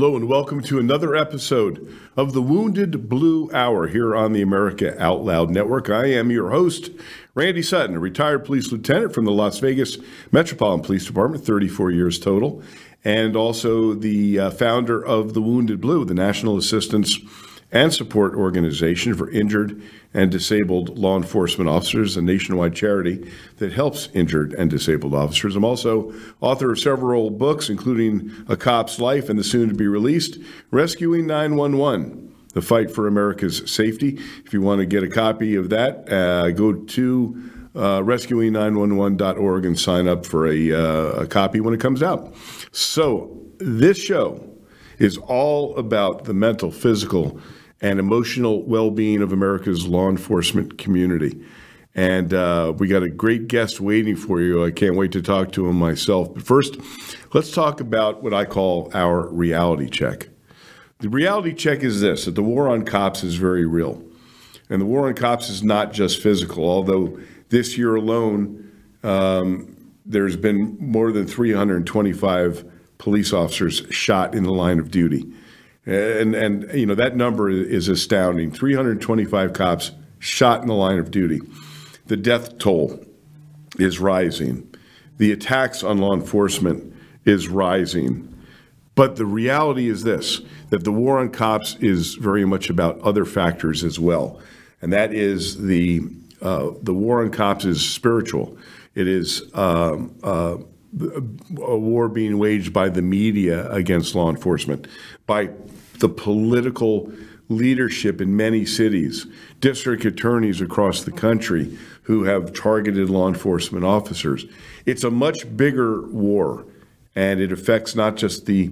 Hello, and welcome to another episode of the Wounded Blue Hour here on the America Out Loud Network. I am your host, Randy Sutton, a retired police lieutenant from the Las Vegas Metropolitan Police Department, 34 years total, and also the uh, founder of the Wounded Blue, the National Assistance and Support Organization for Injured and Disabled Law Enforcement Officers, a nationwide charity that helps injured and disabled officers. I'm also author of several books, including A Cop's Life and the soon to be released Rescuing 911 the fight for America's safety. If you want to get a copy of that, uh, go to uh, rescuing911.org and sign up for a, uh, a copy when it comes out. So, this show is all about the mental, physical, and emotional well being of America's law enforcement community. And uh, we got a great guest waiting for you. I can't wait to talk to him myself. But first, let's talk about what I call our reality check. The reality check is this that the war on cops is very real. And the war on cops is not just physical, although this year alone, um, there's been more than 325 police officers shot in the line of duty. And, and you know, that number is astounding 325 cops shot in the line of duty. The death toll is rising. The attacks on law enforcement is rising. But the reality is this that the war on cops is very much about other factors as well. And that is the, uh, the war on cops is spiritual. It is um, uh, a war being waged by the media against law enforcement, by the political leadership in many cities, district attorneys across the country who have targeted law enforcement officers. It's a much bigger war, and it affects not just the,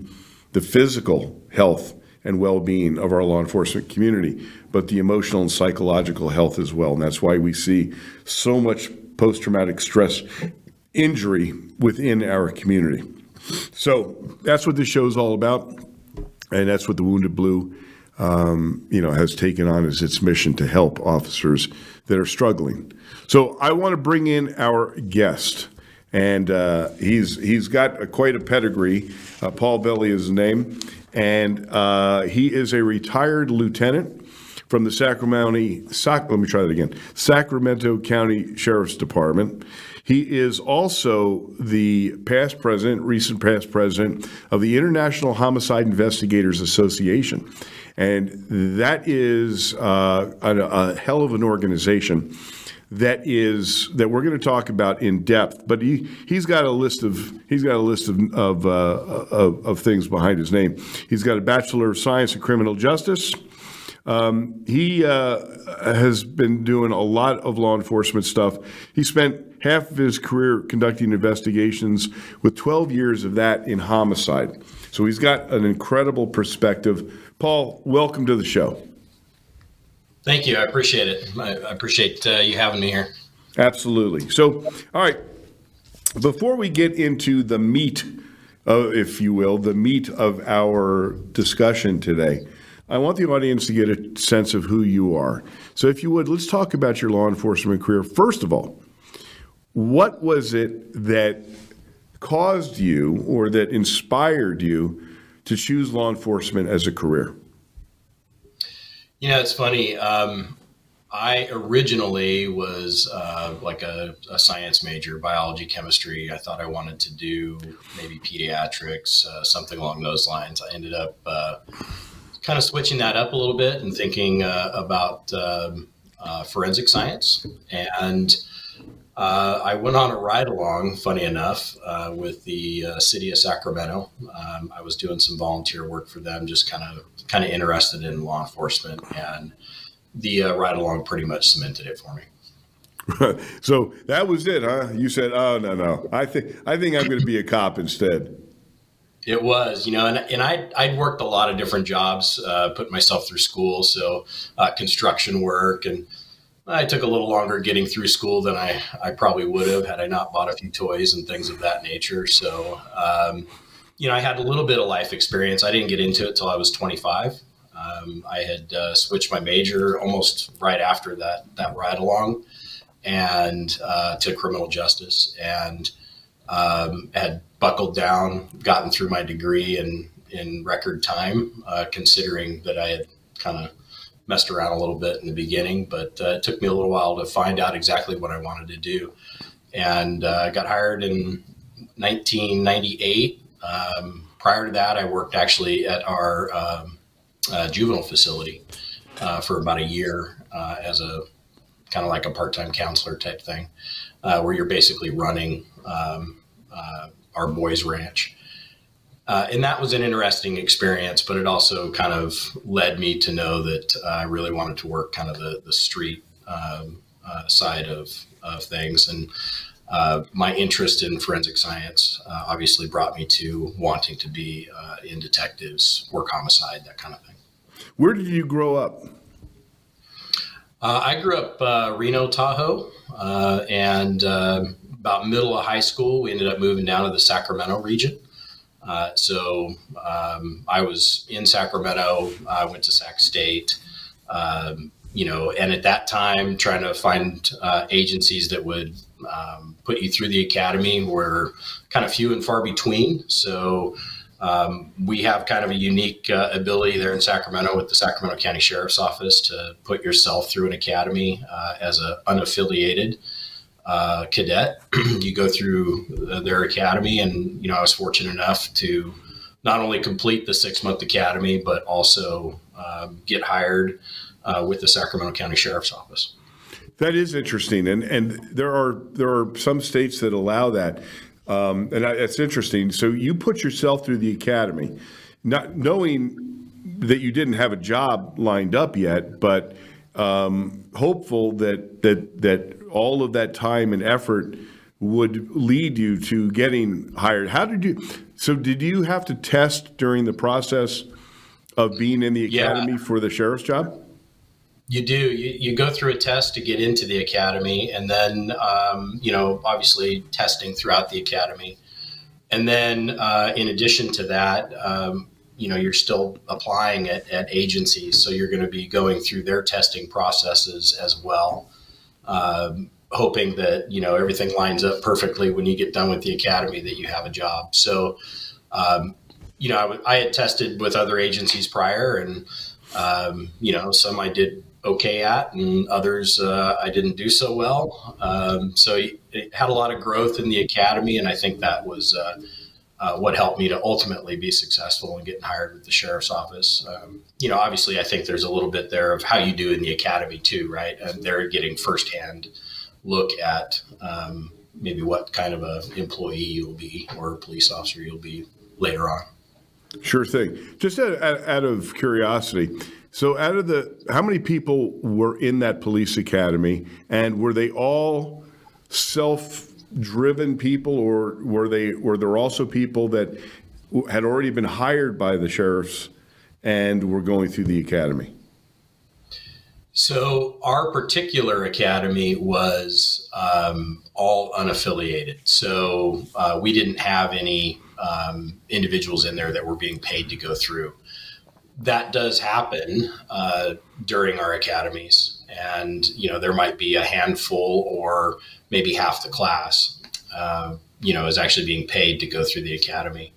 the physical health and well being of our law enforcement community, but the emotional and psychological health as well. And that's why we see so much post traumatic stress injury within our community. So that's what this show is all about, and that's what the Wounded Blue, um, you know, has taken on as its mission to help officers that are struggling. So I want to bring in our guest, and uh, he's he's got a, quite a pedigree. Uh, Paul Belli is his name, and uh, he is a retired lieutenant from the Sacramento. Sac, let me try that again. Sacramento County Sheriff's Department. He is also the past president, recent past president of the International Homicide Investigators Association. And that is uh, a, a hell of an organization that is that we're going to talk about in depth. But he he's got a list of he's got a list of of, uh, of, of things behind his name. He's got a bachelor of science in criminal justice. Um, he uh, has been doing a lot of law enforcement stuff. He spent half of his career conducting investigations, with 12 years of that in homicide. So he's got an incredible perspective. Paul, welcome to the show. Thank you. I appreciate it. I appreciate uh, you having me here. Absolutely. So, all right. Before we get into the meat, uh, if you will, the meat of our discussion today, I want the audience to get a sense of who you are. So, if you would, let's talk about your law enforcement career. First of all, what was it that caused you or that inspired you to choose law enforcement as a career? You know, it's funny. Um, I originally was uh, like a, a, science major, biology, chemistry. I thought I wanted to do maybe pediatrics, uh, something along those lines. I ended up uh, kind of switching that up a little bit and thinking uh, about um, uh, forensic science. And uh, I went on a ride along, funny enough, uh, with the uh, city of Sacramento. Um, I was doing some volunteer work for them, just kind of kind of interested in law enforcement, and the uh, ride along pretty much cemented it for me. so that was it, huh? You said, "Oh no, no, I think I think I'm going to be a cop instead." It was, you know, and, and I I'd worked a lot of different jobs, uh, put myself through school, so uh, construction work and I took a little longer getting through school than I, I probably would have had I not bought a few toys and things of that nature. So, um, you know, I had a little bit of life experience. I didn't get into it till I was 25. Um, I had uh, switched my major almost right after that that ride along, and uh, to criminal justice, and um, had buckled down, gotten through my degree, and in record time, uh, considering that I had kind of messed around a little bit in the beginning, but uh, it took me a little while to find out exactly what I wanted to do. And uh, I got hired in 1998. Um, prior to that, I worked actually at our um, uh, juvenile facility uh, for about a year uh, as a kind of like a part-time counselor type thing, uh, where you're basically running um, uh, our boys' ranch. Uh, and that was an interesting experience, but it also kind of led me to know that I really wanted to work kind of the, the street um, side of, of things. And uh, my interest in forensic science uh, obviously brought me to wanting to be uh, in detectives, work homicide, that kind of thing. Where did you grow up? Uh, I grew up uh, Reno, Tahoe, uh, and about middle of high school, we ended up moving down to the Sacramento region. So um, I was in Sacramento. I went to Sac State. Um, you know, and at that time, trying to find agencies that would um, put you through the academy were kind of few and far between. So um, we have kind of a unique uh, ability there in Sacramento with the Sacramento County Sheriff's Office to put yourself through an academy uh, as an unaffiliated uh, cadet. you go through their academy, and you know I was fortunate enough to not only complete the six month academy, but also um, get hired uh, with the Sacramento County Sheriff's Office. That is interesting, and and there are there are some states that allow that, um, and that's interesting. So you put yourself through the academy, not knowing that you didn't have a job lined up yet, but um, hopeful that that that all of that time and effort would lead you to getting hired. How did you? So did you have to test during the process of being in the academy yeah. for the sheriff's job? You do. You, you go through a test to get into the academy, and then, um, you know, obviously testing throughout the academy. And then, uh, in addition to that, um, you know, you're still applying at, at agencies. So you're going to be going through their testing processes as well, um, hoping that, you know, everything lines up perfectly when you get done with the academy that you have a job. So, um, you know, I, I, had tested with other agencies prior and, um, you know, some I did okay at, and others uh, I didn't do so well. Um, so it had a lot of growth in the academy, and I think that was uh, uh, what helped me to ultimately be successful in getting hired with the sheriff's office. Um, you know, obviously, I think there's a little bit there of how you do in the academy too, right? And they're getting firsthand look at um, maybe what kind of a employee you'll be or a police officer you'll be later on. Sure thing. Just out, out of curiosity, so, out of the, how many people were in that police academy, and were they all self-driven people, or were they were there also people that had already been hired by the sheriffs and were going through the academy? So, our particular academy was um, all unaffiliated. So, uh, we didn't have any um, individuals in there that were being paid to go through that does happen uh, during our academies, and you know there might be a handful or maybe half the class, uh, you know, is actually being paid to go through the academy.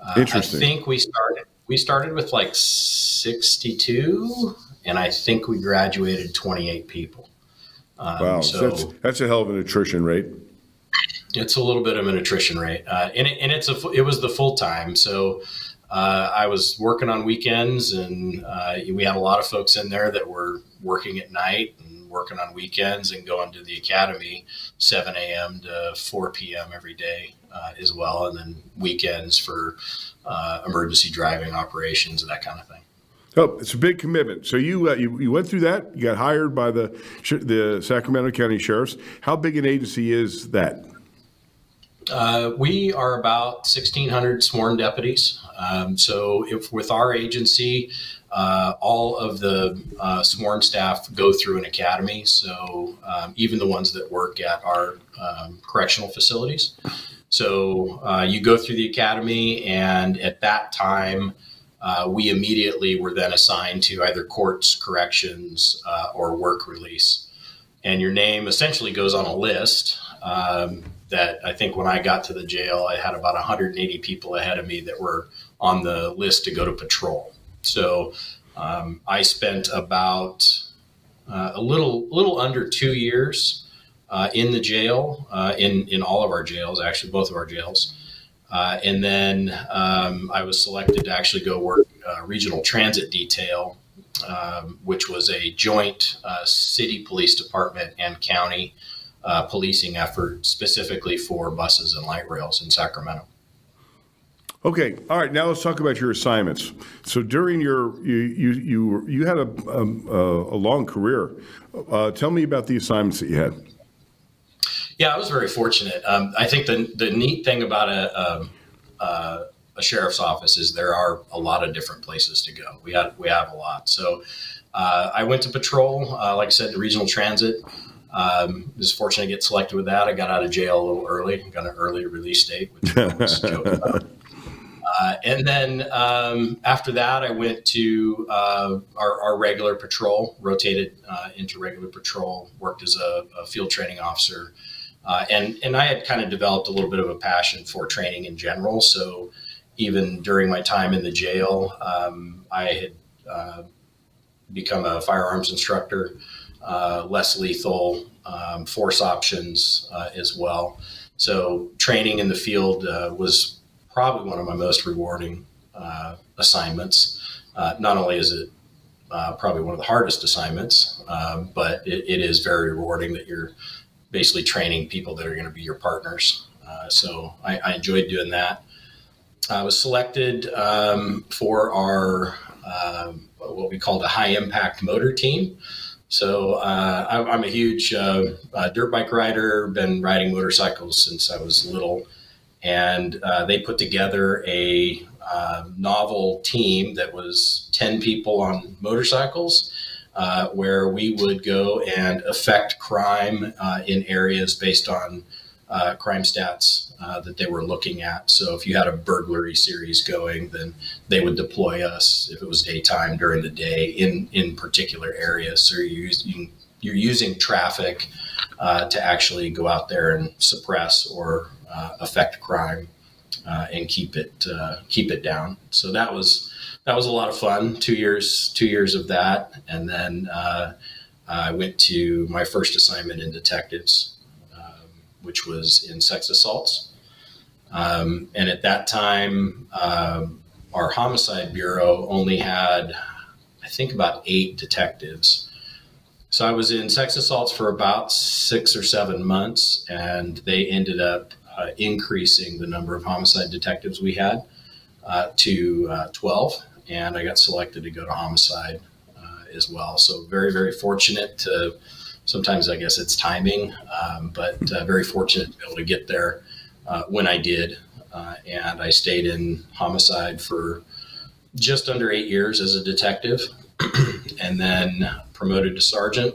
Uh, Interesting. I think we started we started with like sixty two, and I think we graduated twenty eight people. Um, wow, so that's that's a hell of an attrition rate. It's a little bit of an attrition rate, uh, and, it, and it's a it was the full time so uh, I was working on weekends, and uh, we had a lot of folks in there that were working at night and working on weekends and going to the academy 7 a.m. to 4 p.m. every day uh, as well, and then weekends for uh, emergency driving operations and that kind of thing. Oh, it's a big commitment. So you, uh, you you went through that. You got hired by the the Sacramento County Sheriffs. How big an agency is that? Uh, we are about 1,600 sworn deputies. Um, so, if with our agency, uh, all of the uh, sworn staff go through an academy. So, um, even the ones that work at our um, correctional facilities. So, uh, you go through the academy, and at that time, uh, we immediately were then assigned to either courts, corrections, uh, or work release. And your name essentially goes on a list. Um, that I think when I got to the jail, I had about 180 people ahead of me that were on the list to go to patrol. So um, I spent about uh, a little little under two years uh, in the jail uh, in in all of our jails, actually both of our jails. Uh, and then um, I was selected to actually go work uh, regional transit detail, um, which was a joint uh, city police department and county policing effort specifically for buses and light rails in Sacramento. Okay, all right. Now let's talk about your assignments. So during your you you you, you had a a, a long career. Uh, tell me about the assignments that you had. Yeah, I was very fortunate. Um, I think the the neat thing about a, a, um, uh, a sheriff's office is there are a lot of different places to go. We have we have a lot. So uh, I went to patrol, uh, like I said, the regional transit. Um, was fortunate to get selected with that. I got out of jail a little early, got an early release date, which was Uh, and then um, after that, I went to uh, our, our, regular patrol, rotated uh, into regular patrol, worked as a, a field training officer. Uh, and, and I had kind of developed a little bit of a passion for training in general. So even during my time in the jail, um, I had uh, become a firearms instructor, uh, less lethal, um, force options as well. So training in the field was probably one of my most rewarding uh, assignments. Uh, not only is it uh, probably one of the hardest assignments, um, but it, it is very rewarding that you're basically training people that are going to be your partners. Uh, so I, I, enjoyed doing that. I was selected um, for our um, what we called a high impact motor team. So uh, I, am a huge uh, dirt bike rider. Been riding motorcycles since I was little and uh, they put together a uh, novel team that was 10 people on motorcycles uh, where we would go and affect crime uh, in areas based on uh, crime stats uh, that they were looking at. So if you had a burglary series going, then they would deploy us if it was daytime during the day in, in particular areas. So you're using, you're using traffic to actually go out there and suppress or affect crime uh, and keep it uh, keep it down. So that was that was a lot of fun. Two years two years of that, and then I went to my first assignment in detectives, um, which was in sex assaults. Um, and at that time, um, our homicide bureau only had, I think, about eight detectives. So I was in sex assaults for about six or seven months, and they ended up uh, increasing the number of homicide detectives we had uh, to uh, 12, and I got selected to go to homicide uh, as well. So very, very fortunate to. Sometimes I guess it's timing, um, but very fortunate to be able to get there when I did, and I stayed in homicide for just under eight years as a detective, and then promoted to sergeant.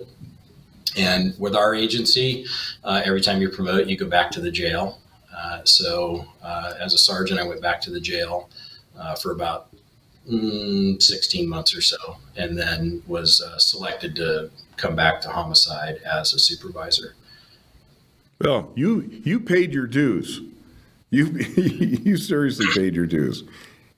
And with our agency, uh, every time you promote, you go back to the jail. Uh, so uh, as a sergeant, I went back to the jail uh, for about mm, 16 months or so, and then was uh, selected to come back to homicide as a supervisor. Well, you you paid your dues. You you seriously paid your dues,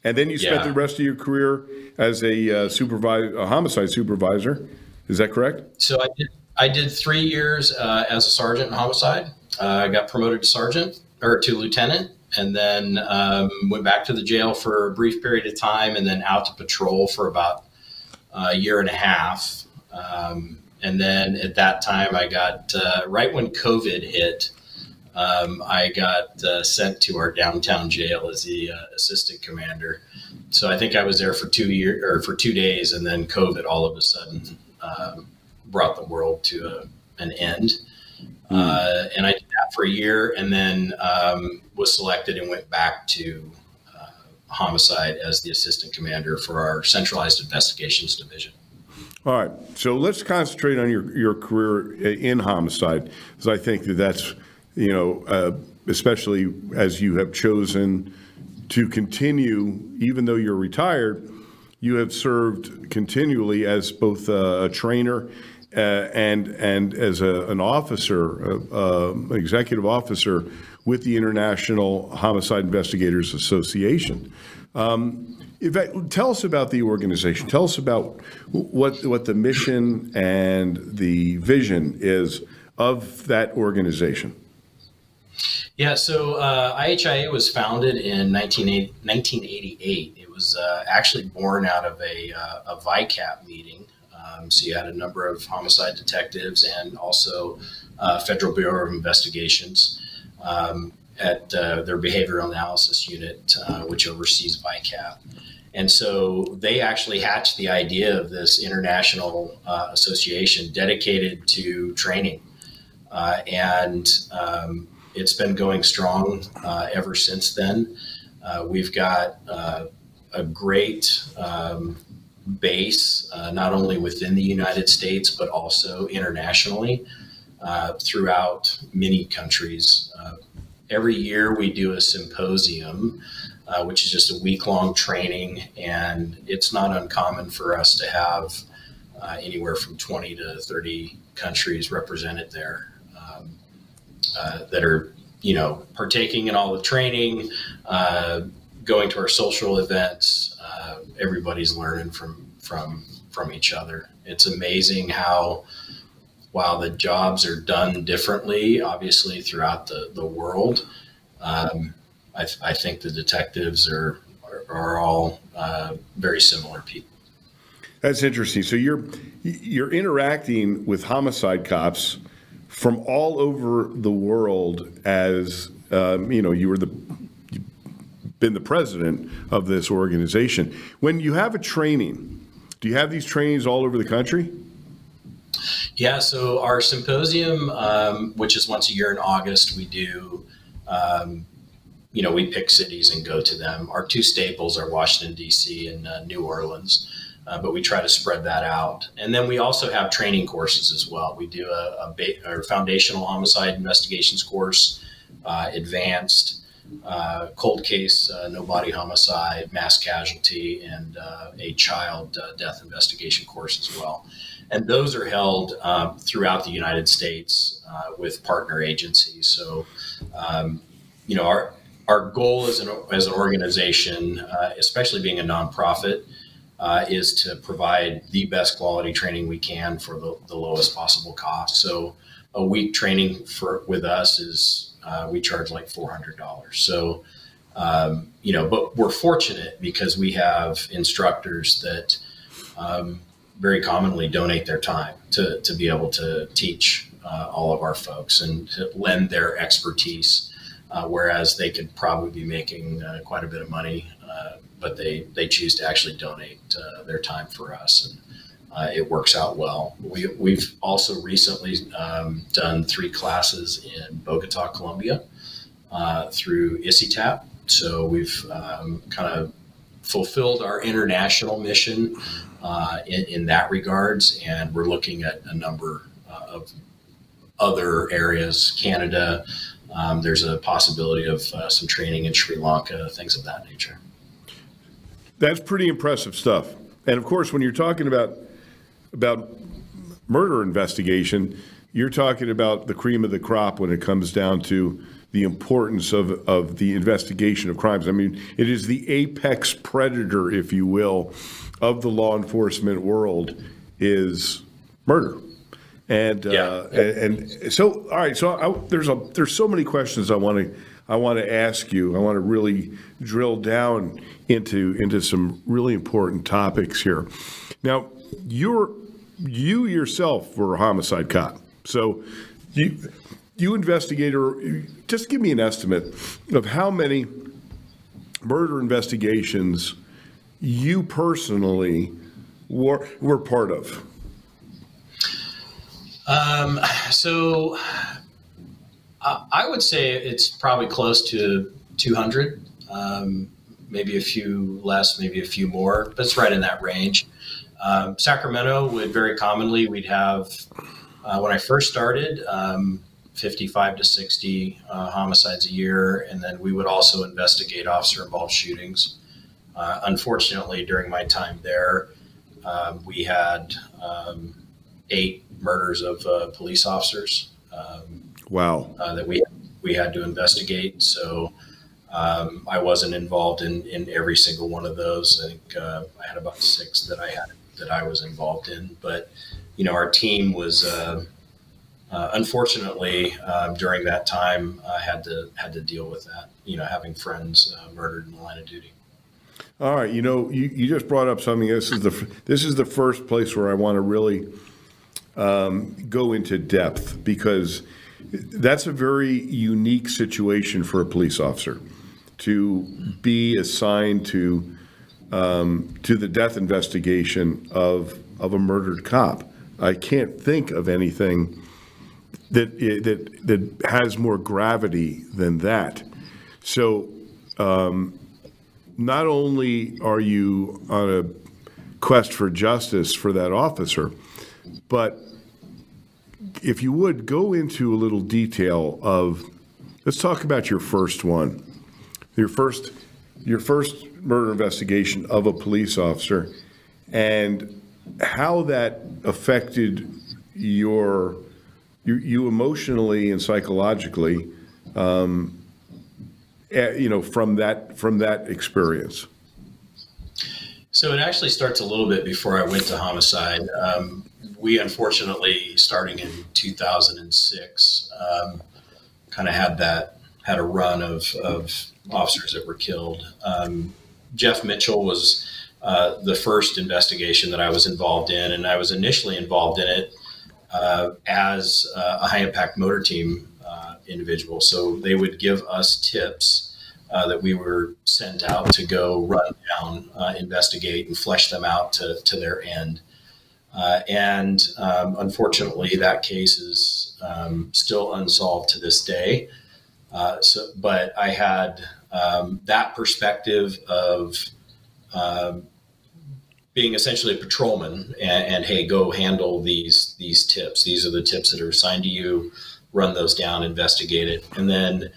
and then you spent yeah. the rest of your career as a uh, supervisor, a homicide supervisor. Is that correct? So I did. I did three years uh, as a sergeant in homicide. I got promoted to sergeant, or to lieutenant, and then um, went back to the jail for a brief period of time, and then out to patrol for about a year and a half. Um, and then at that time, I got uh, right when COVID hit. Um, I got uh, sent to our downtown jail as the uh, assistant commander. So I think I was there for two years or for two days, and then COVID all of a sudden um, brought the world to a, an end. Uh, and I did that for a year, and then um, was selected and went back to uh, homicide as the assistant commander for our centralized investigations division. All right, so let's concentrate on your your career in homicide, because I think that that's you know uh, especially as you have chosen to continue, even though you're retired, you have served continually as both a trainer uh, and and as a, an officer, uh, uh, executive officer with the International Homicide Investigators Association. Um, tell us about the organization. Tell us about what what the mission and the vision is of that organization. Yeah, so uh, IHIA was founded in 1988. It was uh, actually born out of a, uh, a VICAP meeting. Um, so you had a number of homicide detectives and also uh, Federal Bureau of Investigations um, at uh, their behavioral analysis unit, uh, which oversees VICAP. And so they actually hatched the idea of this international association dedicated to training. and um, it's been going strong uh, ever since then. Uh, we've got uh, a great um, base, uh, not only within the United States, but also internationally uh, throughout many countries. Uh, every year we do a symposium. which is just a week long training, and it's not uncommon for us to have anywhere from 20 to 30 countries represented there. Uh, that are you know partaking in all the training, uh, going to our social events. Uh, everybody's learning from from from each other. It's amazing how while the jobs are done differently, obviously throughout the the world. Um, I, th- I, think the detectives are are, are all uh, very similar people. That's interesting. So you're you're interacting with homicide cops from all over the world as um, you know you were the been the president of this organization when you have a training do you have these trainings all over the country yeah so our symposium um, which is once a year in august we do um, you know we pick cities and go to them our two staples are washington d.c and uh, new orleans uh, but we try to spread that out. And then we also have training courses as well. We do a, a, ba- foundational homicide investigations course, uh, advanced, uh, cold case, uh, no body homicide, mass casualty, and uh, a child uh, death investigation course as well. And those are held um, throughout the United States with partner agencies. So, um, you know, our our goal as an as an organization, especially being a nonprofit, uh, is to provide the best quality training we can for the, the lowest possible cost. So a week training for with us is uh, we charge like four hundred dollars. So um, you know, but we're fortunate because we have instructors that um, very commonly donate their time to to be able to teach uh, all of our folks and to lend their expertise. Uh, whereas they could probably be making uh, quite a bit of money uh, but they they choose to actually donate uh, their time for us, and uh, it works out well. We, we've also recently um, done three classes in Bogota, Colombia, uh, through ICITAP. So we've um, kind of fulfilled our international mission uh, in, in, that regards, and we're looking at a number uh, of other areas, Canada. Um, there's a possibility of uh, some training in Sri Lanka, things of that nature. That's pretty impressive stuff. And of course, when you're talking about about murder investigation, you're talking about the cream of the crop when it comes down to the importance of, of the investigation of crimes. I mean, it is the apex predator, if you will, of the law enforcement world is murder. And, yeah. uh, and, and so all right, so I, there's a there's so many questions I want to I want to ask you. I want to really drill down into into some really important topics here. Now, you're you yourself were a homicide cop, so you you investigator. Just give me an estimate of how many murder investigations you personally were were part of. Um, so I would say it's probably close to 200, um, maybe a few less, maybe a few more, but it's right in that range. Um, Sacramento would very commonly, we'd have, uh, when I first started, um, 55 to 60 uh, homicides a year, and then we would also investigate officer involved shootings. Uh, unfortunately, during my time there, um, we had um, eight murders of uh, police officers. Um, wow. Uh, that we we had to investigate. So um, I wasn't involved in, in every single one of those. I think uh, I had about six that I had that I was involved in. But you know, our team was uh, uh, unfortunately um, during that time I had to had to deal with that. You know, having friends uh, murdered in the line of duty. All right, you know, you, you just brought up something. This is the this is the first place where I want to really um, go into depth because that's a very unique situation for a police officer to be assigned to um, to the death investigation of of a murdered cop. I can't think of anything that that that has more gravity than that. So, um, not only are you on a quest for justice for that officer, but if you would go into a little detail of let's talk about your first one your first your first murder investigation of a police officer and how that affected your you, you emotionally and psychologically um, you know from that from that experience so it actually starts a little bit before I went to homicide. Um, we unfortunately, starting in 2006, um, kind of had that had a run of, of officers that were killed. Um, Jeff Mitchell was uh, the first investigation that I was involved in, and I was initially involved in it uh, as uh, a high impact motor team uh, individual. So they would give us tips. Uh, that we were sent out to go run down, investigate, and flesh them out to, to their end. and um, unfortunately, that case is um, still unsolved to this day. So, but I had um, that perspective of um, being essentially a patrolman, and, and, hey, go handle these these tips. These are the tips that are assigned to you. Run those down, investigate it, and then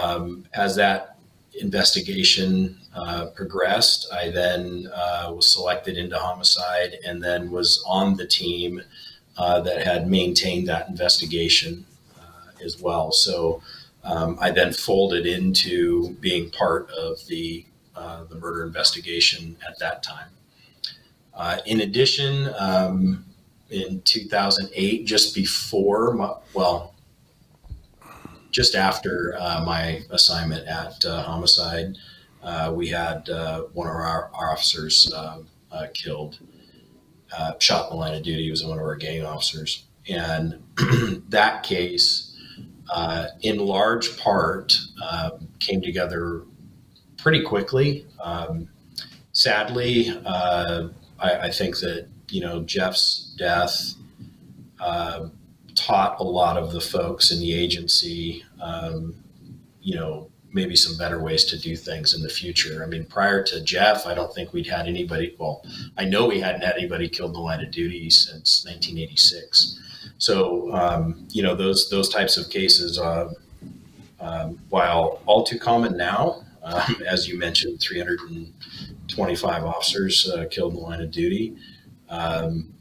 um, as that investigation uh, progressed, I then uh, was selected into homicide, and then was on the team uh, that had maintained that investigation uh, as well. So um, I then folded into being part of the uh, the murder investigation at that time. Uh, in addition, um, in 2008, just before, my, well, just after uh, my assignment at uh, Homicide, uh, we had uh, one of our, our officers killed, shot in the line of duty. He was one of our gang officers. And that case uh, in large part, uh, came together pretty quickly. Um, sadly, uh, I, I, think that you know Jeff's death uh, taught a lot of the folks in the agency, um, you know, maybe some better ways to do things in the future. I mean, prior to Jeff, I don't think we'd had anybody. Well, I know we hadn't had anybody killed in the line of duty since 1986. So um, you know those those types of cases, uh, um, while all too common now, um, as you mentioned, 325 officers uh, killed in the line of duty. Um,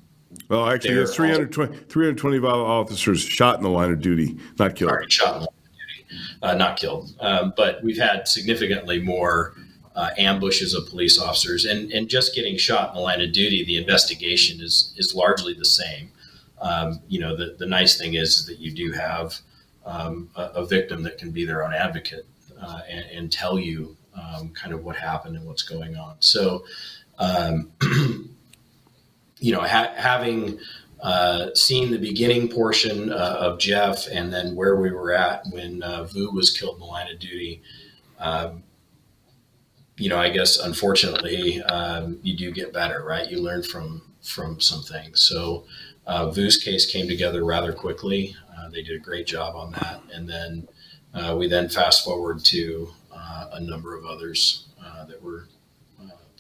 well, actually, it's 320, 325 officers shot in the line of duty, not killed. Sorry, shot uh, not killed. Um, but we've had significantly more uh, ambushes of police officers, and and just getting shot in the line of duty, the investigation is is largely the same um, you know, the, the nice thing is that you do have um, a, a, victim that can be their own advocate uh, and, and, tell you um, kind of what happened and what's going on. So, um, you know, ha- having uh, seen the beginning portion uh, of Jeff and then where we were at when uh, Vu was killed in the line of duty, um, you know, I guess unfortunately, um, you do get better, right? You learn from from some things. So, uh, Vu's case came together rather quickly. Uh, they did a great job on that, and then uh, we then fast forward to a number of others that were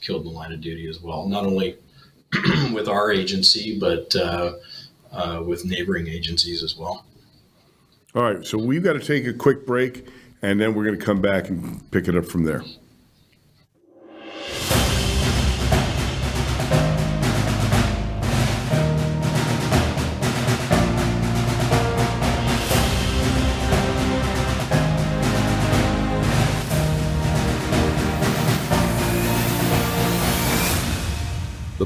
killed in the line of duty as well. Not only with our agency, but uh, with neighboring agencies as well. All right, so we've got to take a quick break, and then we're going to come back and pick it up from there.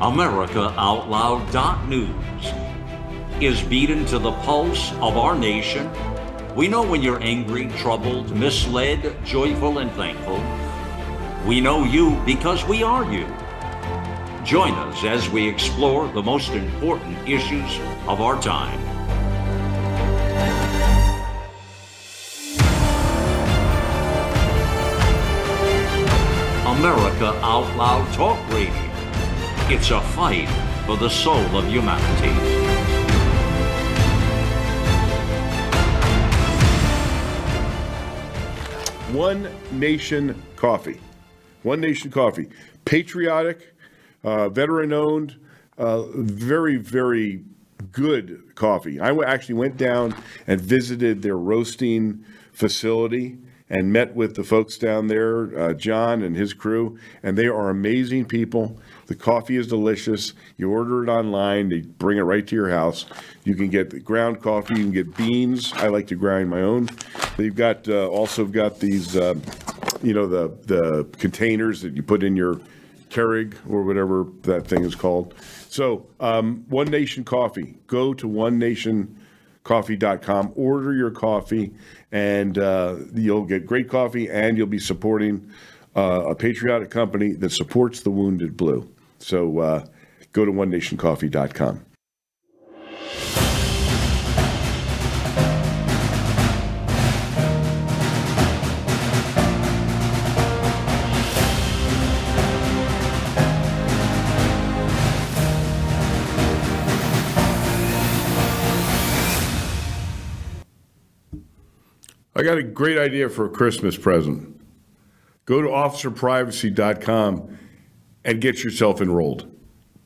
AmericaOutloud.news is beaten to the pulse of our nation. We know when you're angry, troubled, misled, joyful, and thankful. We know you because we are you. Join us as we explore the most important issues of our time. America Out Loud Talk Radio it's a fight for the soul of humanity. One Nation Coffee. One Nation Coffee. Patriotic, uh, veteran owned, uh, very, very good coffee. I actually went down and visited their roasting facility and met with the folks down there, uh, John and his crew, and they are amazing people. The coffee is delicious. You order it online, they bring it right to your house. You can get ground coffee, you can get beans. I like to grind my own. They've got uh, also got these, uh, you know, the the containers that you put in your Keurig or whatever that thing is called. So, um, One Nation Coffee. Go to onenationcoffee.com, order your coffee, and uh, you'll get great coffee, and you'll be supporting uh, a patriotic company that supports the wounded blue. So uh, go to onenationcoffee.com. I got a great idea for a Christmas present. Go to officerprivacy.com and get yourself enrolled.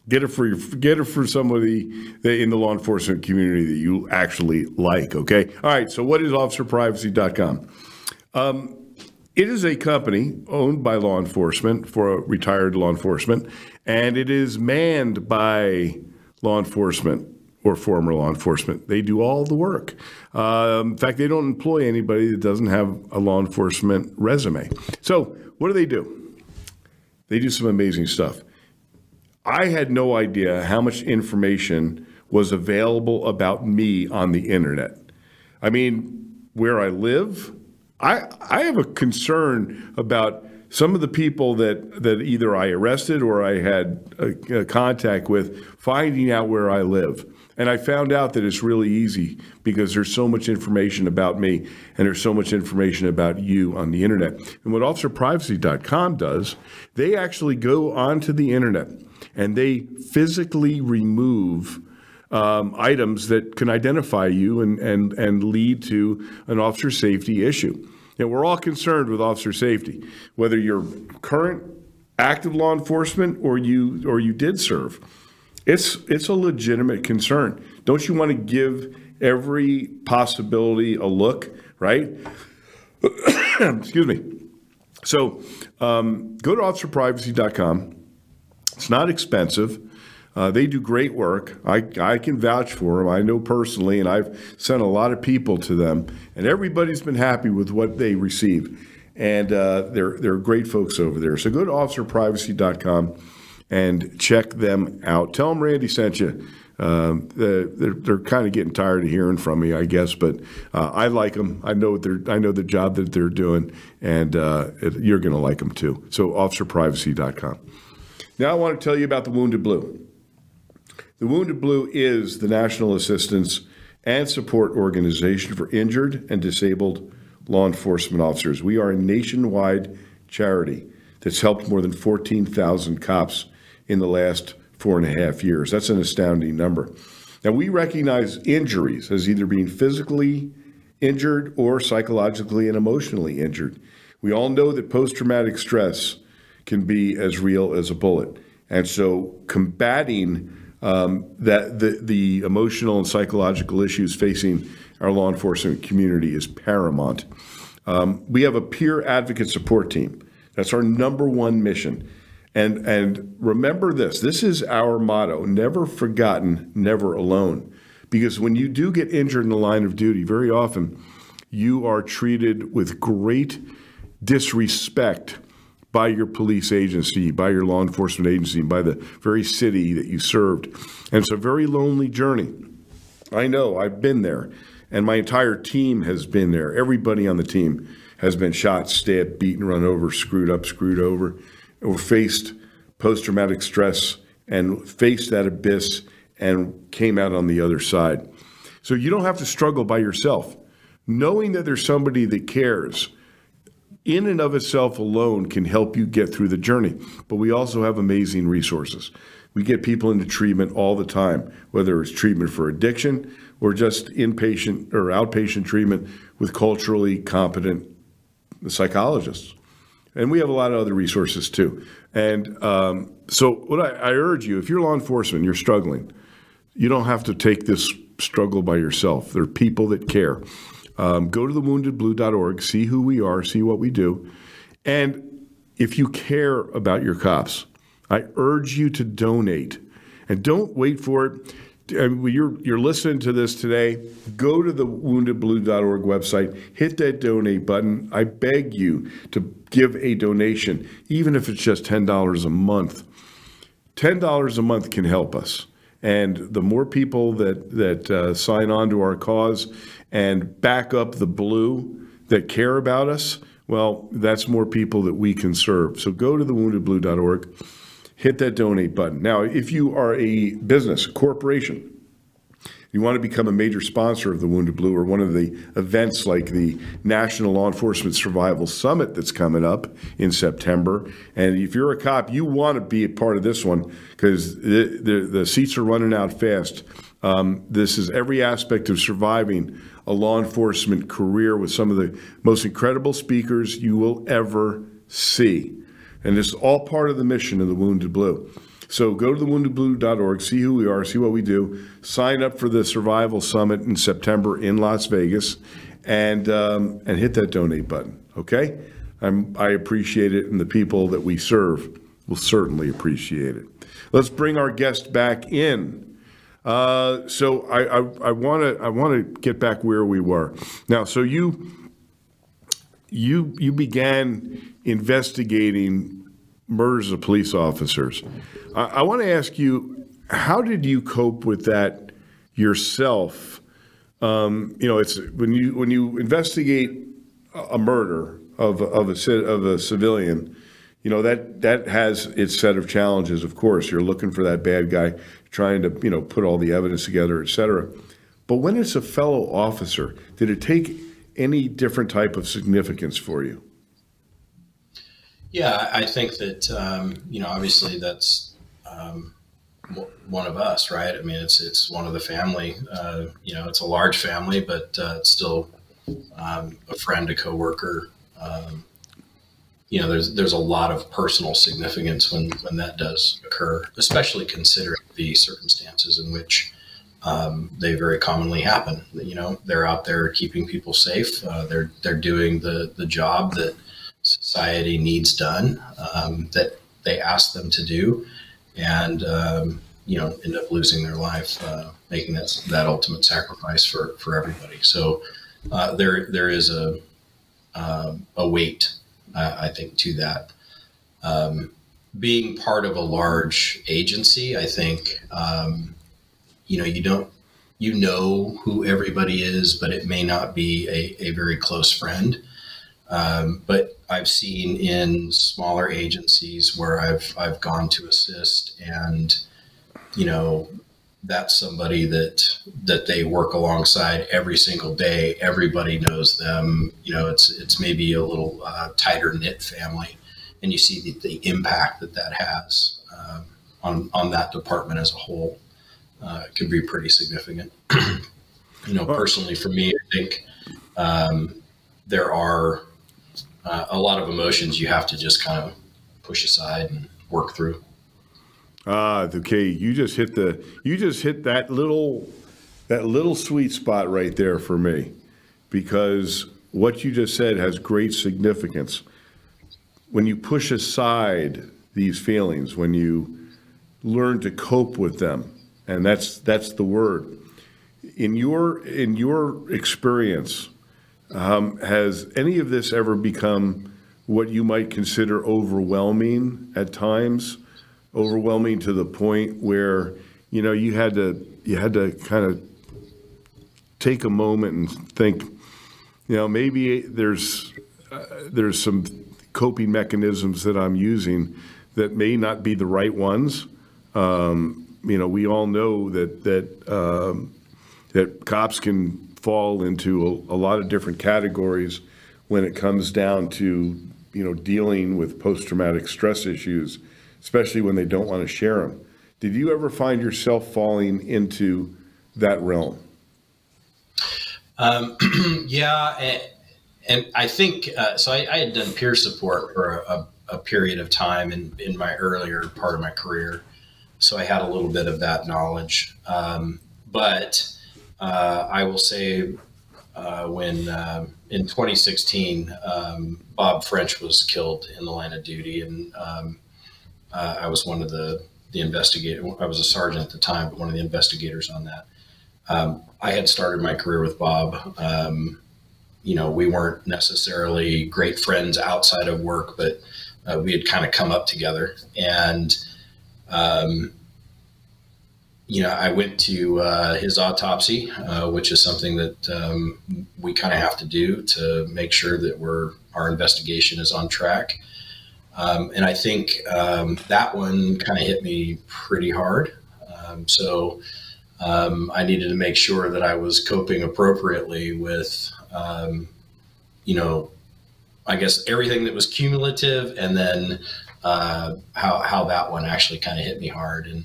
Get it for your, get it for somebody in the law enforcement community that you actually like. Okay. All right. So what is officerprivacy.com? Um, it is a company owned by law enforcement for retired law enforcement, and it is manned by law enforcement or former law enforcement. They do all the work. Um, in fact, they don't employ anybody that doesn't have a law enforcement resume. So, what do they do? They do some amazing stuff. I had no idea how much information was available about me on the internet. I mean, where I live, I, I have a concern about some of the people that, that either I arrested or I had a, a contact with finding out where I live. And I found out that it's really easy because there's so much information about me and there's so much information about you on the internet. And what officerprivacy.com does, they actually go onto the internet and they physically remove um, items that can identify you and, and, and lead to an officer safety issue. And we're all concerned with officer safety, whether you're current active law enforcement or you or you did serve. It's it's a legitimate concern. Don't you want to give every possibility a look, right? Excuse me. So um, go to officerprivacy.com. It's not expensive. Uh, they do great work. I, I can vouch for them. I know personally, and I've sent a lot of people to them, and everybody's been happy with what they receive. And uh, they're, they're great folks over there. So go to officerprivacy.com and check them out. Tell them Randy sent you. Um, they're, they're kind of getting tired of hearing from me, I guess, but uh, I like them. I know they're I know the job that they're doing, and uh, you're going to like them too. So officerprivacy.com. Now I want to tell you about the Wounded Blue. The Wounded Blue is the national assistance and support organization for injured and disabled law enforcement officers. We are a nationwide charity that's helped more than 14,000 cops in the last four and a half years. That's an astounding number. Now, we recognize injuries as either being physically injured or psychologically and emotionally injured. We all know that post traumatic stress can be as real as a bullet. And so, combating um, that the, the emotional and psychological issues facing our law enforcement community is paramount. Um, we have a peer advocate support team. That's our number one mission. And, and remember this this is our motto never forgotten, never alone. Because when you do get injured in the line of duty, very often you are treated with great disrespect by your police agency, by your law enforcement agency, by the very city that you served. And it's a very lonely journey. I know, I've been there, and my entire team has been there. Everybody on the team has been shot, stabbed, beaten, run over, screwed up, screwed over, or faced post traumatic stress and faced that abyss and came out on the other side. So you don't have to struggle by yourself. Knowing that there's somebody that cares in and of itself alone can help you get through the journey. But we also have amazing resources. We get people into treatment all the time, whether it's treatment for addiction or just inpatient or outpatient treatment with culturally competent psychologists. And we have a lot of other resources too. And um, so, what I, I urge you if you're law enforcement, you're struggling, you don't have to take this struggle by yourself. There are people that care. Um, go to thewoundedblue.org, see who we are, see what we do. And if you care about your cops, I urge you to donate. And don't wait for it. You're, you're listening to this today. Go to the woundedblue.org website, hit that donate button. I beg you to give a donation, even if it's just $10 a month. $10 a month can help us. And the more people that, that uh, sign on to our cause and back up the blue that care about us, well, that's more people that we can serve. So go to thewoundedblue.org, hit that donate button. Now, if you are a business, a corporation, you want to become a major sponsor of the Wounded Blue or one of the events like the National Law Enforcement Survival Summit that's coming up in September. And if you're a cop, you want to be a part of this one because the, the, the, seats are running out fast. Um, this is every aspect of surviving a law enforcement career with some of the most incredible speakers you will ever see. And this is all part of the mission of the Wounded Blue. So go to thewoundedblue.org, see who we are, see what we do, sign up for the Survival Summit in September in Las Vegas, and um, and hit that donate button. Okay, I'm, I appreciate it, and the people that we serve will certainly appreciate it. Let's bring our guest back in. Uh, so I want to I want to get back where we were now. So you you you began investigating murders of police officers. I, I want to ask you, how did you cope with that yourself? Um, you know, it's when you when you investigate a murder of of a of a civilian, you know that that has its set of challenges. Of course, you're looking for that bad guy, trying to you know put all the evidence together, et cetera. But when it's a fellow officer, did it take any different type of significance for you? Yeah, I think that um, you know, obviously, that's um, one of us, right? I mean, it's it's one of the family. Uh, you know, it's a large family, but uh, it's still um, a friend, a coworker. Um, you know, there's there's a lot of personal significance when when that does occur, especially considering the circumstances in which um, they very commonly happen. You know, they're out there keeping people safe. Uh, they're they're doing the the job that society needs done um, that they ask them to do, and um, you know end up losing their life, uh, making that that ultimate sacrifice for for everybody. So uh, there there is a um, a weight, I think, to that. Um, being part of a large agency, I think um, you know you don't you know who everybody is, but it may not be a, a very close friend. Um, but I've seen in smaller agencies where I've I've gone to assist, and you know that's somebody that that they work alongside every single day. Everybody knows them. You know, it's it's maybe a little uh, tighter knit family, and you see the, the impact that that has um, on on that department as a whole uh, can be pretty significant. you know, personally for me, I think um, there are uh, a lot of emotions you have to just kind of push aside and work through. Ah, okay. You just hit the you just hit that little that little sweet spot right there for me, because what you just said has great significance. When you push aside these feelings, when you learn to cope with them, and that's that's the word. In your in your experience, um, has any of this ever become what you might consider overwhelming at times? Overwhelming to the point where you know you had to you had to kind of take a moment and think, you know, maybe there's uh, there's some coping mechanisms that I'm using that may not be the right ones. Um, you know, we all know that that um, that cops can fall into a, a, lot of different categories when it comes down to you know dealing with post-traumatic stress issues, especially when they don't want to share them. Did you ever find yourself falling into that realm? Um, yeah, and, and, I think uh, so. I, I, had done peer support for a, a period of time in in my earlier part of my career so I had a little bit of that knowledge. Um, but uh, I will say, uh, when uh, in 2016, um, Bob French was killed in the line of duty, and um, uh, I was one of the the investigator. I was a sergeant at the time, but one of the investigators on that. Um, I had started my career with Bob. Um, you know, we weren't necessarily great friends outside of work, but uh, we had kind of come up together and um, you know, I went to uh, his autopsy, uh, which is something that um, we kind of have to do to make sure that we're our investigation is on track. Um, and I think um, that one kind of hit me pretty hard. Um, so um, I needed to make sure that I was coping appropriately with, um, you know, I guess everything that was cumulative, and then uh, how how that one actually kind of hit me hard, and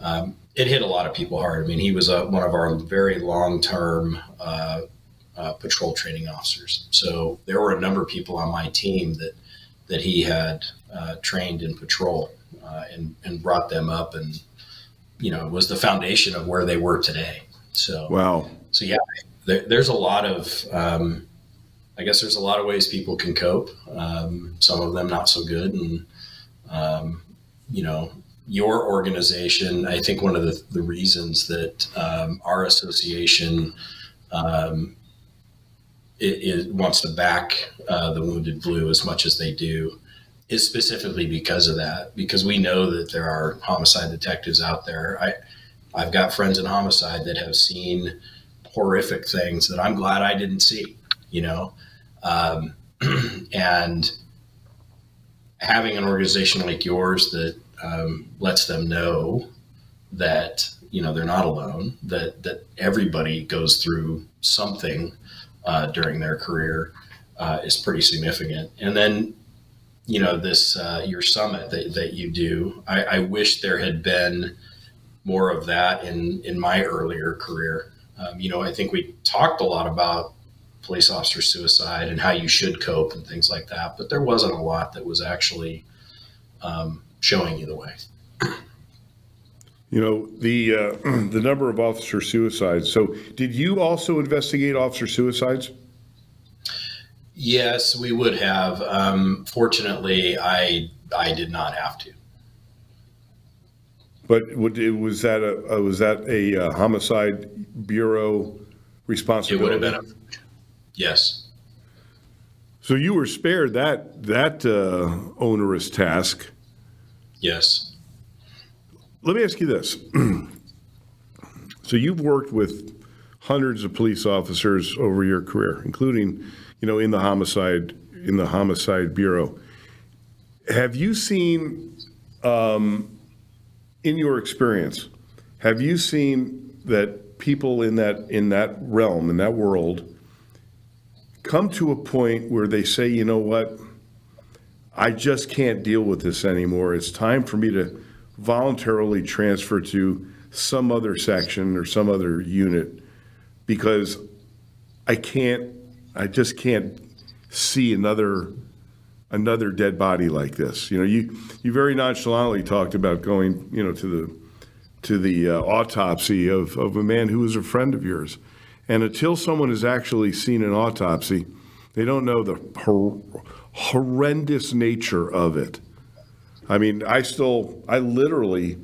um, it hit a lot of people hard. I mean, he was a, one of our very long term uh, uh, patrol training officers, so there were a number of people on my team that that he had uh, trained in patrol uh, and and brought them up, and you know, was the foundation of where they were today. So wow. So yeah, there, there's a lot of um, I guess there's a lot of ways people can cope. Um, some of them not so good, and um, you know, your organization, I think one of the, the reasons that um, our association um, it, it, wants to back uh, the Wounded Blue as much as they do is specifically because of that. Because we know that there are homicide detectives out there. I, I've got friends in homicide that have seen horrific things that I'm glad I didn't see. You know, um, and having an organization like yours that um, lets them know that you know they're not alone that that everybody goes through something uh, during their career uh, is pretty significant. And then you know this uh, your summit that, that you do I, I, wish there had been more of that in in my earlier career. Um, you know i think we talked a lot about police officer suicide and how you should cope and things like that but there wasn't a lot that was actually um, showing you the way you know the uh, the number of officer suicides. So, did you also investigate officer suicides? Yes, we would have. Um, fortunately, I I did not have to. But would, was that a uh, was that a uh, homicide bureau responsibility? It would have been. A, yes. So you were spared that that uh, onerous task. Yes. Let me ask you this. so you've worked with hundreds of police officers over your career, including, you know, in the homicide in the homicide bureau. Have you seen, um, in your experience, have you seen that people in that in that realm in that world come to a point where they say, you know what, I just can't deal with this anymore. It's time for me to voluntarily transfer to some other section or some other unit because I can't, I just can't see another another dead body like this. You know, you you very nonchalantly talked about going, you know, to the to the uh, autopsy of, of a man who was a friend of yours. And until someone has actually seen an autopsy, they don't know the hor- horrendous nature of it. I mean, I still, I literally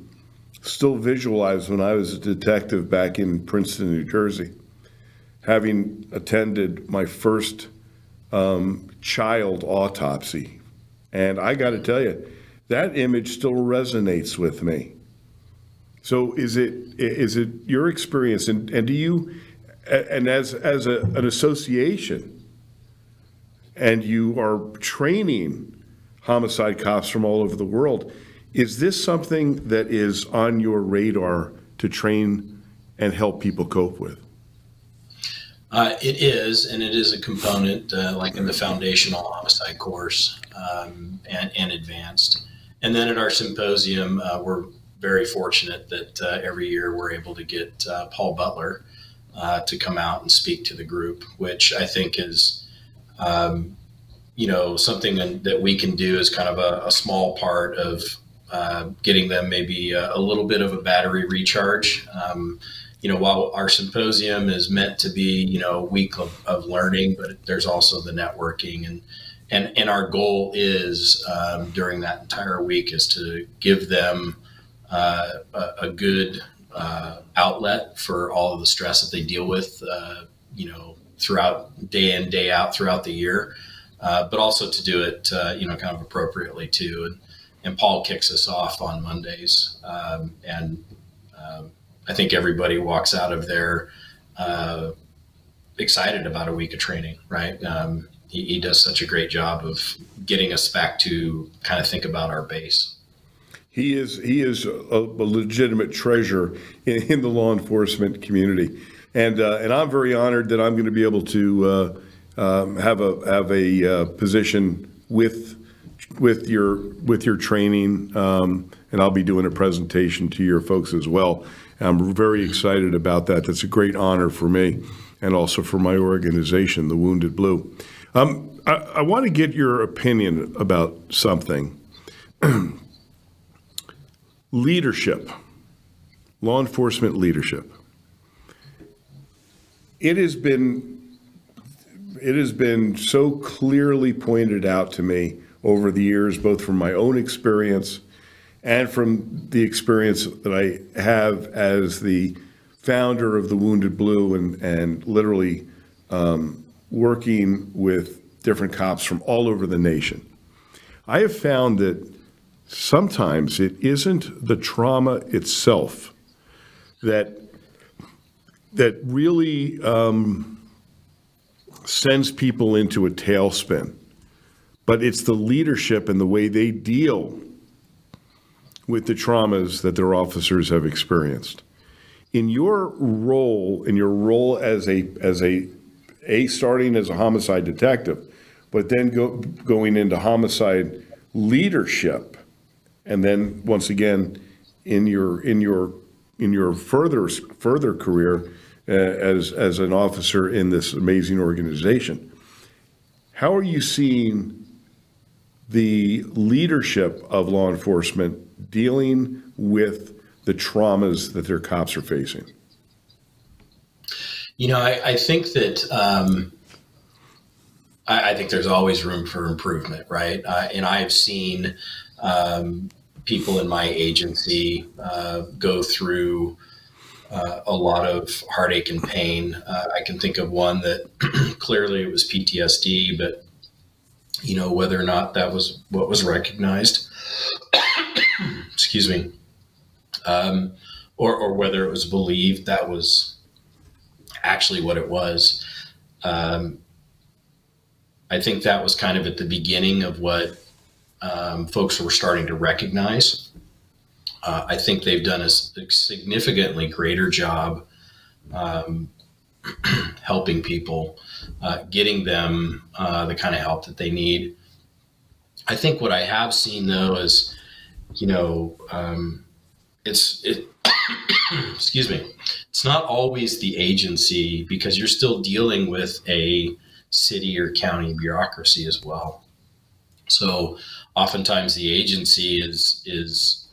still visualize when I was a detective back in Princeton, New Jersey, having attended my first um, child autopsy. And I got to tell you, that image still resonates with me. So is it is it your experience and, and do you and as as a, an association and you are training homicide cops from all over the world. Is this something that is on your radar to train and help people cope with? Uh, it is, and it is a component, uh, like in the foundational homicide course um, and, and, advanced. And then at our symposium, uh, we're very fortunate that uh, every year we're able to get uh, Paul Butler uh, to come out and speak to the group, which I think is um, you know, something that we can do is kind of a, a small part of uh, getting them maybe a, a, little bit of a battery recharge. Um, you know, while our symposium is meant to be, you know, a week of, of learning, but there's also the networking and and and our goal is um, during that entire week is to give them uh, a, a, good uh, outlet for all of the stress that they deal with, uh, you know, throughout day in day out throughout the year uh, but also to do it, uh, you know, kind of appropriately too. And, and Paul kicks us off on Mondays, um, and um, I think everybody walks out of there uh, excited about a week of training. Right? Um, he, he does such a great job of getting us back to kind of think about our base. He is he is a, a legitimate treasure in, in, the law enforcement community, and uh, and I'm very honored that I'm going to be able to uh, um, have a have a uh, position with with your with your training, um, and I'll be doing a presentation to your folks as well. I'm very excited about that. That's a great honor for me, and also for my organization, the Wounded Blue. Um, I, I want to get your opinion about something. leadership, law enforcement leadership. It has been it has been so clearly pointed out to me over the years, both from my own experience and from the experience that I have as the founder of the Wounded Blue and, and literally um, working with different cops from all over the nation. I have found that sometimes it isn't the trauma itself that that really um, sends people into a tailspin but it's the leadership and the way they deal with the traumas that their officers have experienced. In your role, in your role as a as a a starting as a homicide detective, but then go, going into homicide leadership, and then once again in your in your in your further further career uh, as as an officer in this amazing organization. How are you seeing the leadership of law enforcement dealing with the traumas that their cops are facing? You know, I, I think that um, I, I, think there's always room for improvement, right? Uh, and I've seen um, people in my agency uh, go through uh, a lot of heartache and pain. Uh, I can think of one that clearly it was PTSD, but you know whether or not that was what was recognized. excuse me, um, or or whether it was believed that was actually what it was. Um, I think that was kind of at the beginning of what um, folks were starting to recognize. Uh, I think they've done a, significantly greater job um, helping people, uh, getting them uh, the kind of help that they need. I think what I have seen though is, you know, um, it's it. excuse me. It's not always the agency because you're still dealing with a city or county bureaucracy as well. So oftentimes the agency is is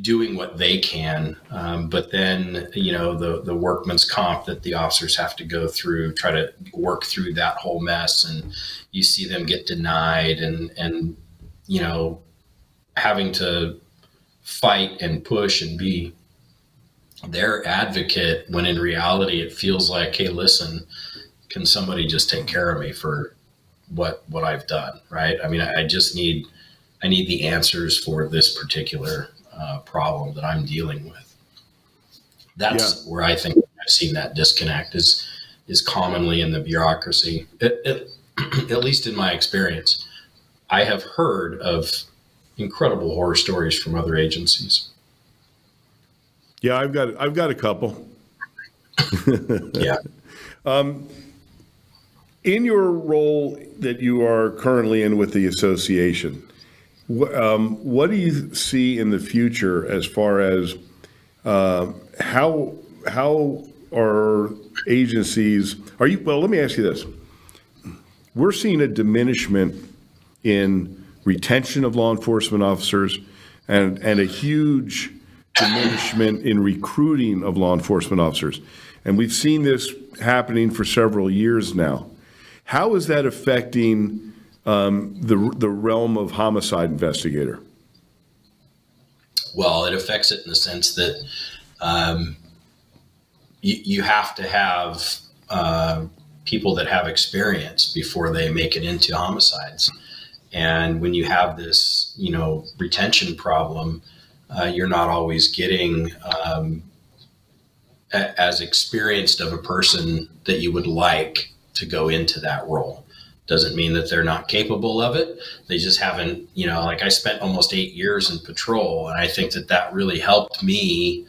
doing what they can, um, but then you know the the workman's comp that the officers have to go through, try to work through that whole mess, and you see them get denied, and and you know having to fight and push and be their advocate when in reality it feels like, hey, listen, can somebody just take care of me for what what I've done, right? I mean, I, I just need I need the answers for this particular uh, problem that I'm dealing with. That's yeah. where I think I've seen that disconnect is is commonly in the bureaucracy. It, it, at least in my experience, I have heard of incredible horror stories from other agencies. Yeah, I've got I've got a couple. yeah. Um, in your role that you are currently in with the association, wh- um, what do you see in the future as far as uh, how how are agencies? Are you well? Let me ask you this: We're seeing a diminishment in retention of law enforcement officers, and and a huge diminishment in recruiting of law enforcement officers, and we've seen this happening for several years now. How is that affecting um, the, the realm of homicide investigator? Well, it affects it in the sense that um, you, you, have to have uh, people that have experience before they make it into homicides. And when you have this, you know, retention problem, uh, you're not always getting um, a- as experienced of a person that you would like to go into that role. Doesn't mean that they're not capable of it. They just haven't, you know, like I spent almost eight years in patrol, and I think that that really helped me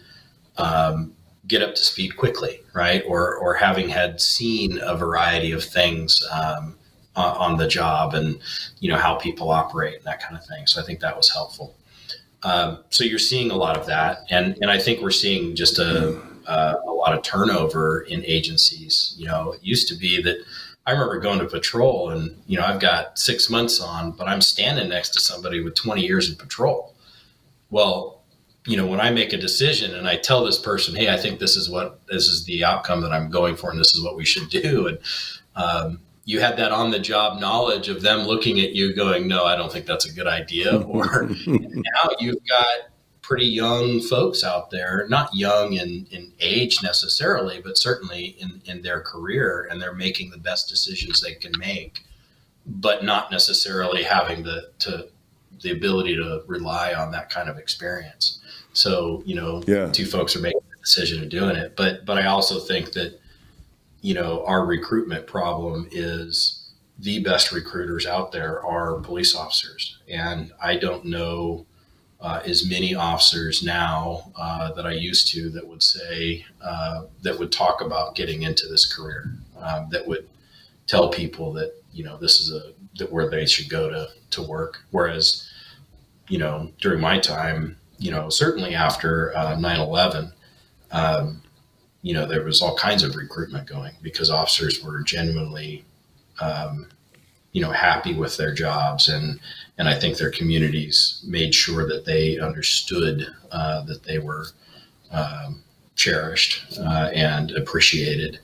um, get up to speed quickly, right? Or, or having had seen a variety of things um, on the job and, you know, how people operate and that kind of thing. So I think that was helpful. Um, so you're seeing a lot of that, and and I think we're seeing just a uh, a lot of turnover in agencies. You know, it used to be that I remember going to patrol and, you know, I've got six months on, but I'm standing next to somebody with 20 years in patrol. Well, you know, when I make a decision and I tell this person, hey, I think this is what this is the outcome that I'm going for, and this is what we should do. And um, you had that on the job knowledge of them looking at you going, no, I don't think that's a good idea. Or now you've got pretty young folks out there, not young in, in age necessarily, but certainly in, in their career, and they're making the best decisions they can make, but not necessarily having the to the ability to rely on that kind of experience. So, you know, yeah. two folks are making the decision of doing it. But but I also think that, you know, our recruitment problem is the best recruiters out there are police officers. And I don't know uh, as many officers now uh, that I used to that would say, uh, that would talk about getting into this career, um, that would tell people that, you know, this is a, that where they should go to, to work. Whereas, you know, during my time, you know, certainly after uh, 9 11, um, you know, there was all kinds of recruitment going because officers were genuinely, um, you know, happy with their jobs, and and I think their communities made sure that they understood uh, that they were um, cherished uh, and appreciated.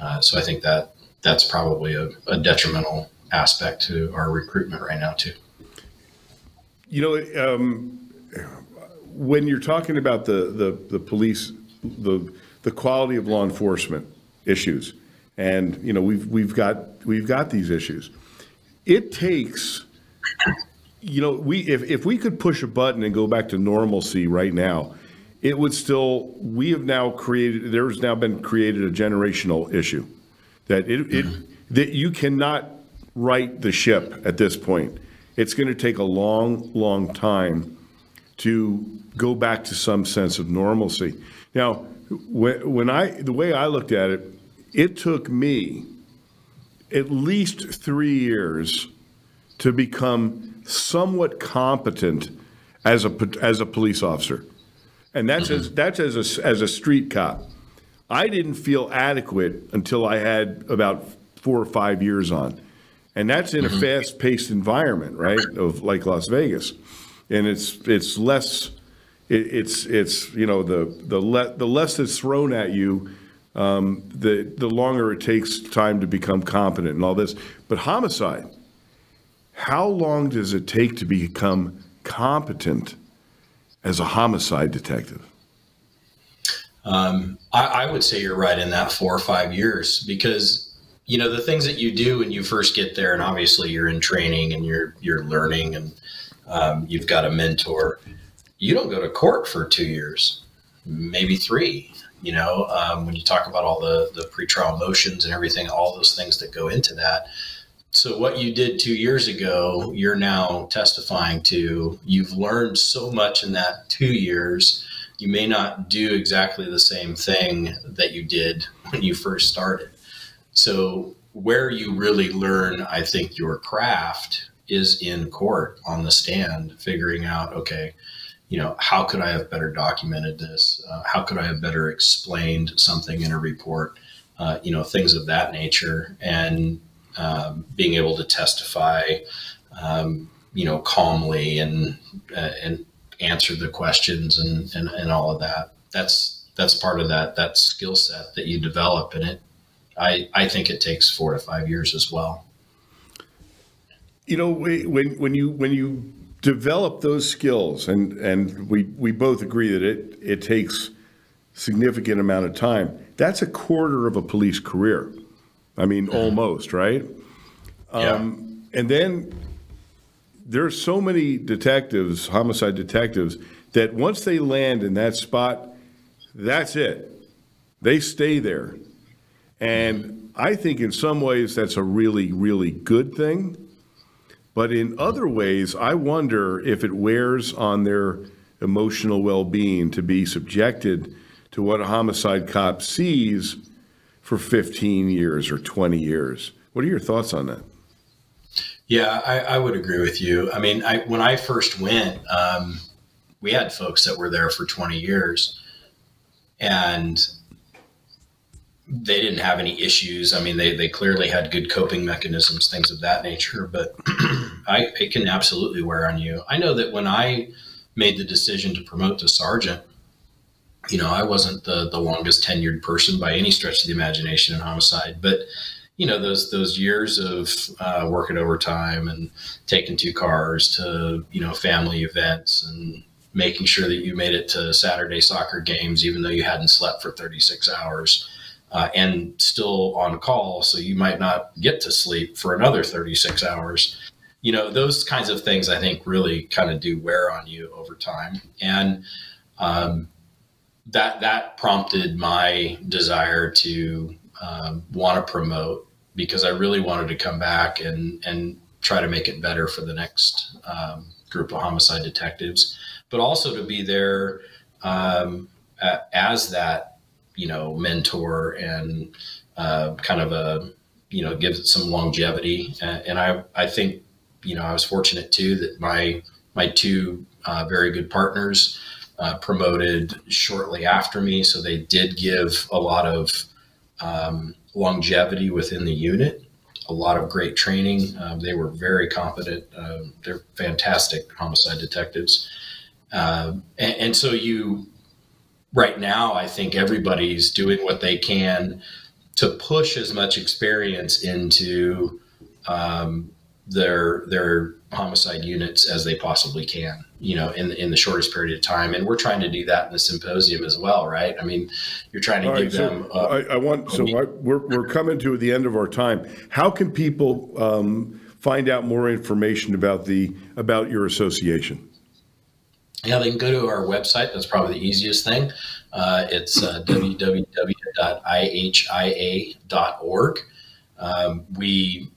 Uh, so I think that that's probably a, a, detrimental aspect to our recruitment right now too. You know, um, when you're talking about the the, the police the the quality of law enforcement issues, and you know we've we've got we've got these issues. It takes, you know, we if if we could push a button and go back to normalcy right now, it would still. We have now created. There's now been created a generational issue that it, it mm-hmm. that you cannot right the ship at this point. It's going to take a long, long time to go back to some sense of normalcy. Now, when I the way I looked at it, it took me at least three years to become somewhat competent as a as a police officer, and that's mm-hmm. as that's as a, as a street cop. I didn't feel adequate until I had about four or five years on, and that's in mm-hmm. a fast paced environment, right? Of like Las Vegas, and it's it's less it, it's it's you know the the le- the less that's thrown at you, um, the the longer it takes time to become competent and all this. But homicide, how long does it take to become competent as a homicide detective? Um, I, I would say you're right in that four or five years because you know the things that you do when you first get there, and obviously you're in training and you're you're learning and um, you've got a mentor you don't go to court for two years, maybe three. You know, um, when you talk about all the the pretrial motions and everything, all those things that go into that. So what you did two years ago, you're now testifying to. You've learned so much in that two years. You may not do exactly the same thing that you did when you first started. So where you really learn, I think, your craft is in court on the stand, figuring out, okay, you know, how could I have better documented this? Uh, how could I have better explained something in a report? Uh, you know, things of that nature, and um, being able to testify, um, you know, calmly and uh, and answer the questions and, and and all of that. That's that's part of that that skill set that you develop, and it. I I think it takes four to five years as well. You know, when when you when you develop those skills, and and we we both agree that it it takes significant amount of time. That's a quarter of a police career. I mean, mm-hmm. almost right. Yeah. Um, and then there's so many detectives, homicide detectives, that once they land in that spot, that's it. They stay there. And I think in some ways that's a really, really good thing. But in other ways, I wonder if it wears on their emotional well being to be subjected to what a homicide cop sees for 15 years or 20 years. What are your thoughts on that? Yeah, I, I would agree with you. I mean, I, when I first went, um, we had folks that were there for 20 years. And they didn't have any issues. I mean, they, they clearly had good coping mechanisms, things of that nature, but I, it can absolutely wear on you. I know that when I made the decision to promote to sergeant, you know, I wasn't the, the longest tenured person by any stretch of the imagination in homicide, but you know, those, those years of uh, working overtime and taking two cars to, you know, family events and making sure that you made it to Saturday soccer games, even though you hadn't slept for 36 hours uh, and still on call. So you might not get to sleep for another 36 hours. You know, those kinds of things I think really kind of do wear on you over time. And um, that, that prompted my desire to um, want to promote because I really wanted to come back and and try to make it better for the next um, group of homicide detectives, but also to be there um, as that you know mentor and uh, kind of a you know gives it some longevity. And, and, I I think you know I was fortunate too that my my two uh, very good partners uh, promoted shortly after me, so they did give a lot of um, longevity within the unit. A lot of great training. Um, they were very competent. Um, they're fantastic homicide detectives. Um, and, and so you, right now, I think everybody's doing what they can to push as much experience into um, their their homicide units as they possibly can you know in in the shortest period of time. And we're trying to do that in the symposium as well right? I mean you're trying to All give right, them so I, I, want so I, we're, we're coming to the end of our time. How can people um, find out more information about the about your association? Yeah they can go to our website. That's probably the easiest thing. Uh, it's uh, www.ihia.org um, we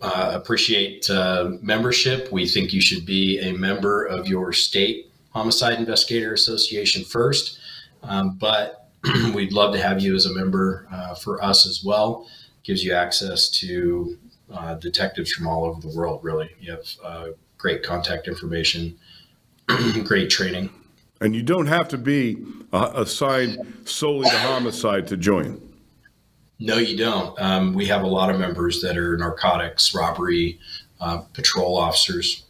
uh, appreciate uh, membership. We think you should be a member of your state homicide investigator association first, um, but we'd love to have you as a member uh, for us as well. Gives you access to uh, detectives from all over the world. Really, you have uh, great contact information, great training, and you don't have to be assigned solely to homicide to join. No, you don't. Um, we have a lot of members that are narcotics, robbery, uh, patrol officers.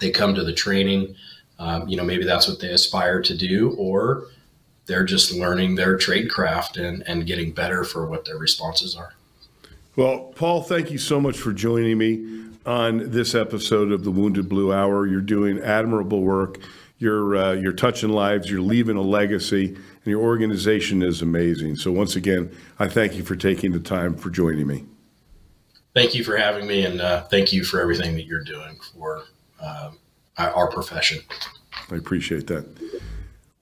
They come to the training. Um, you know, maybe that's what they aspire to do, or they're just learning their trade craft and, and getting better for what their responses are. Well, Paul, thank you so much for joining me on this episode of the Wounded Blue Hour. You're doing admirable work. You're uh, you're touching lives. You're leaving a legacy, and your organization is amazing. So once again, I thank you for taking the time for joining me. Thank you for having me, and uh, thank you for everything that you're doing for um, our profession. I appreciate that.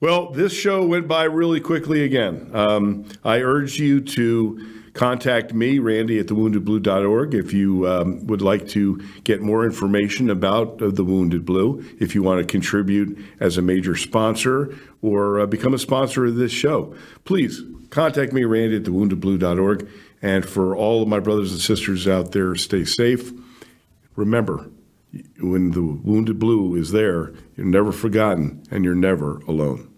Well, this show went by really quickly again. Um, I urge you to contact me, Randy at thewoundedblue.org, if you um, would like to get more information about uh, the Wounded Blue, if you want to contribute as a major sponsor or uh, become a sponsor of this show. Please contact me, Randy at thewoundedblue.org. And for all of my brothers and sisters out there, stay safe. Remember, when the Wounded Blue is there, you're never forgotten and you're never alone.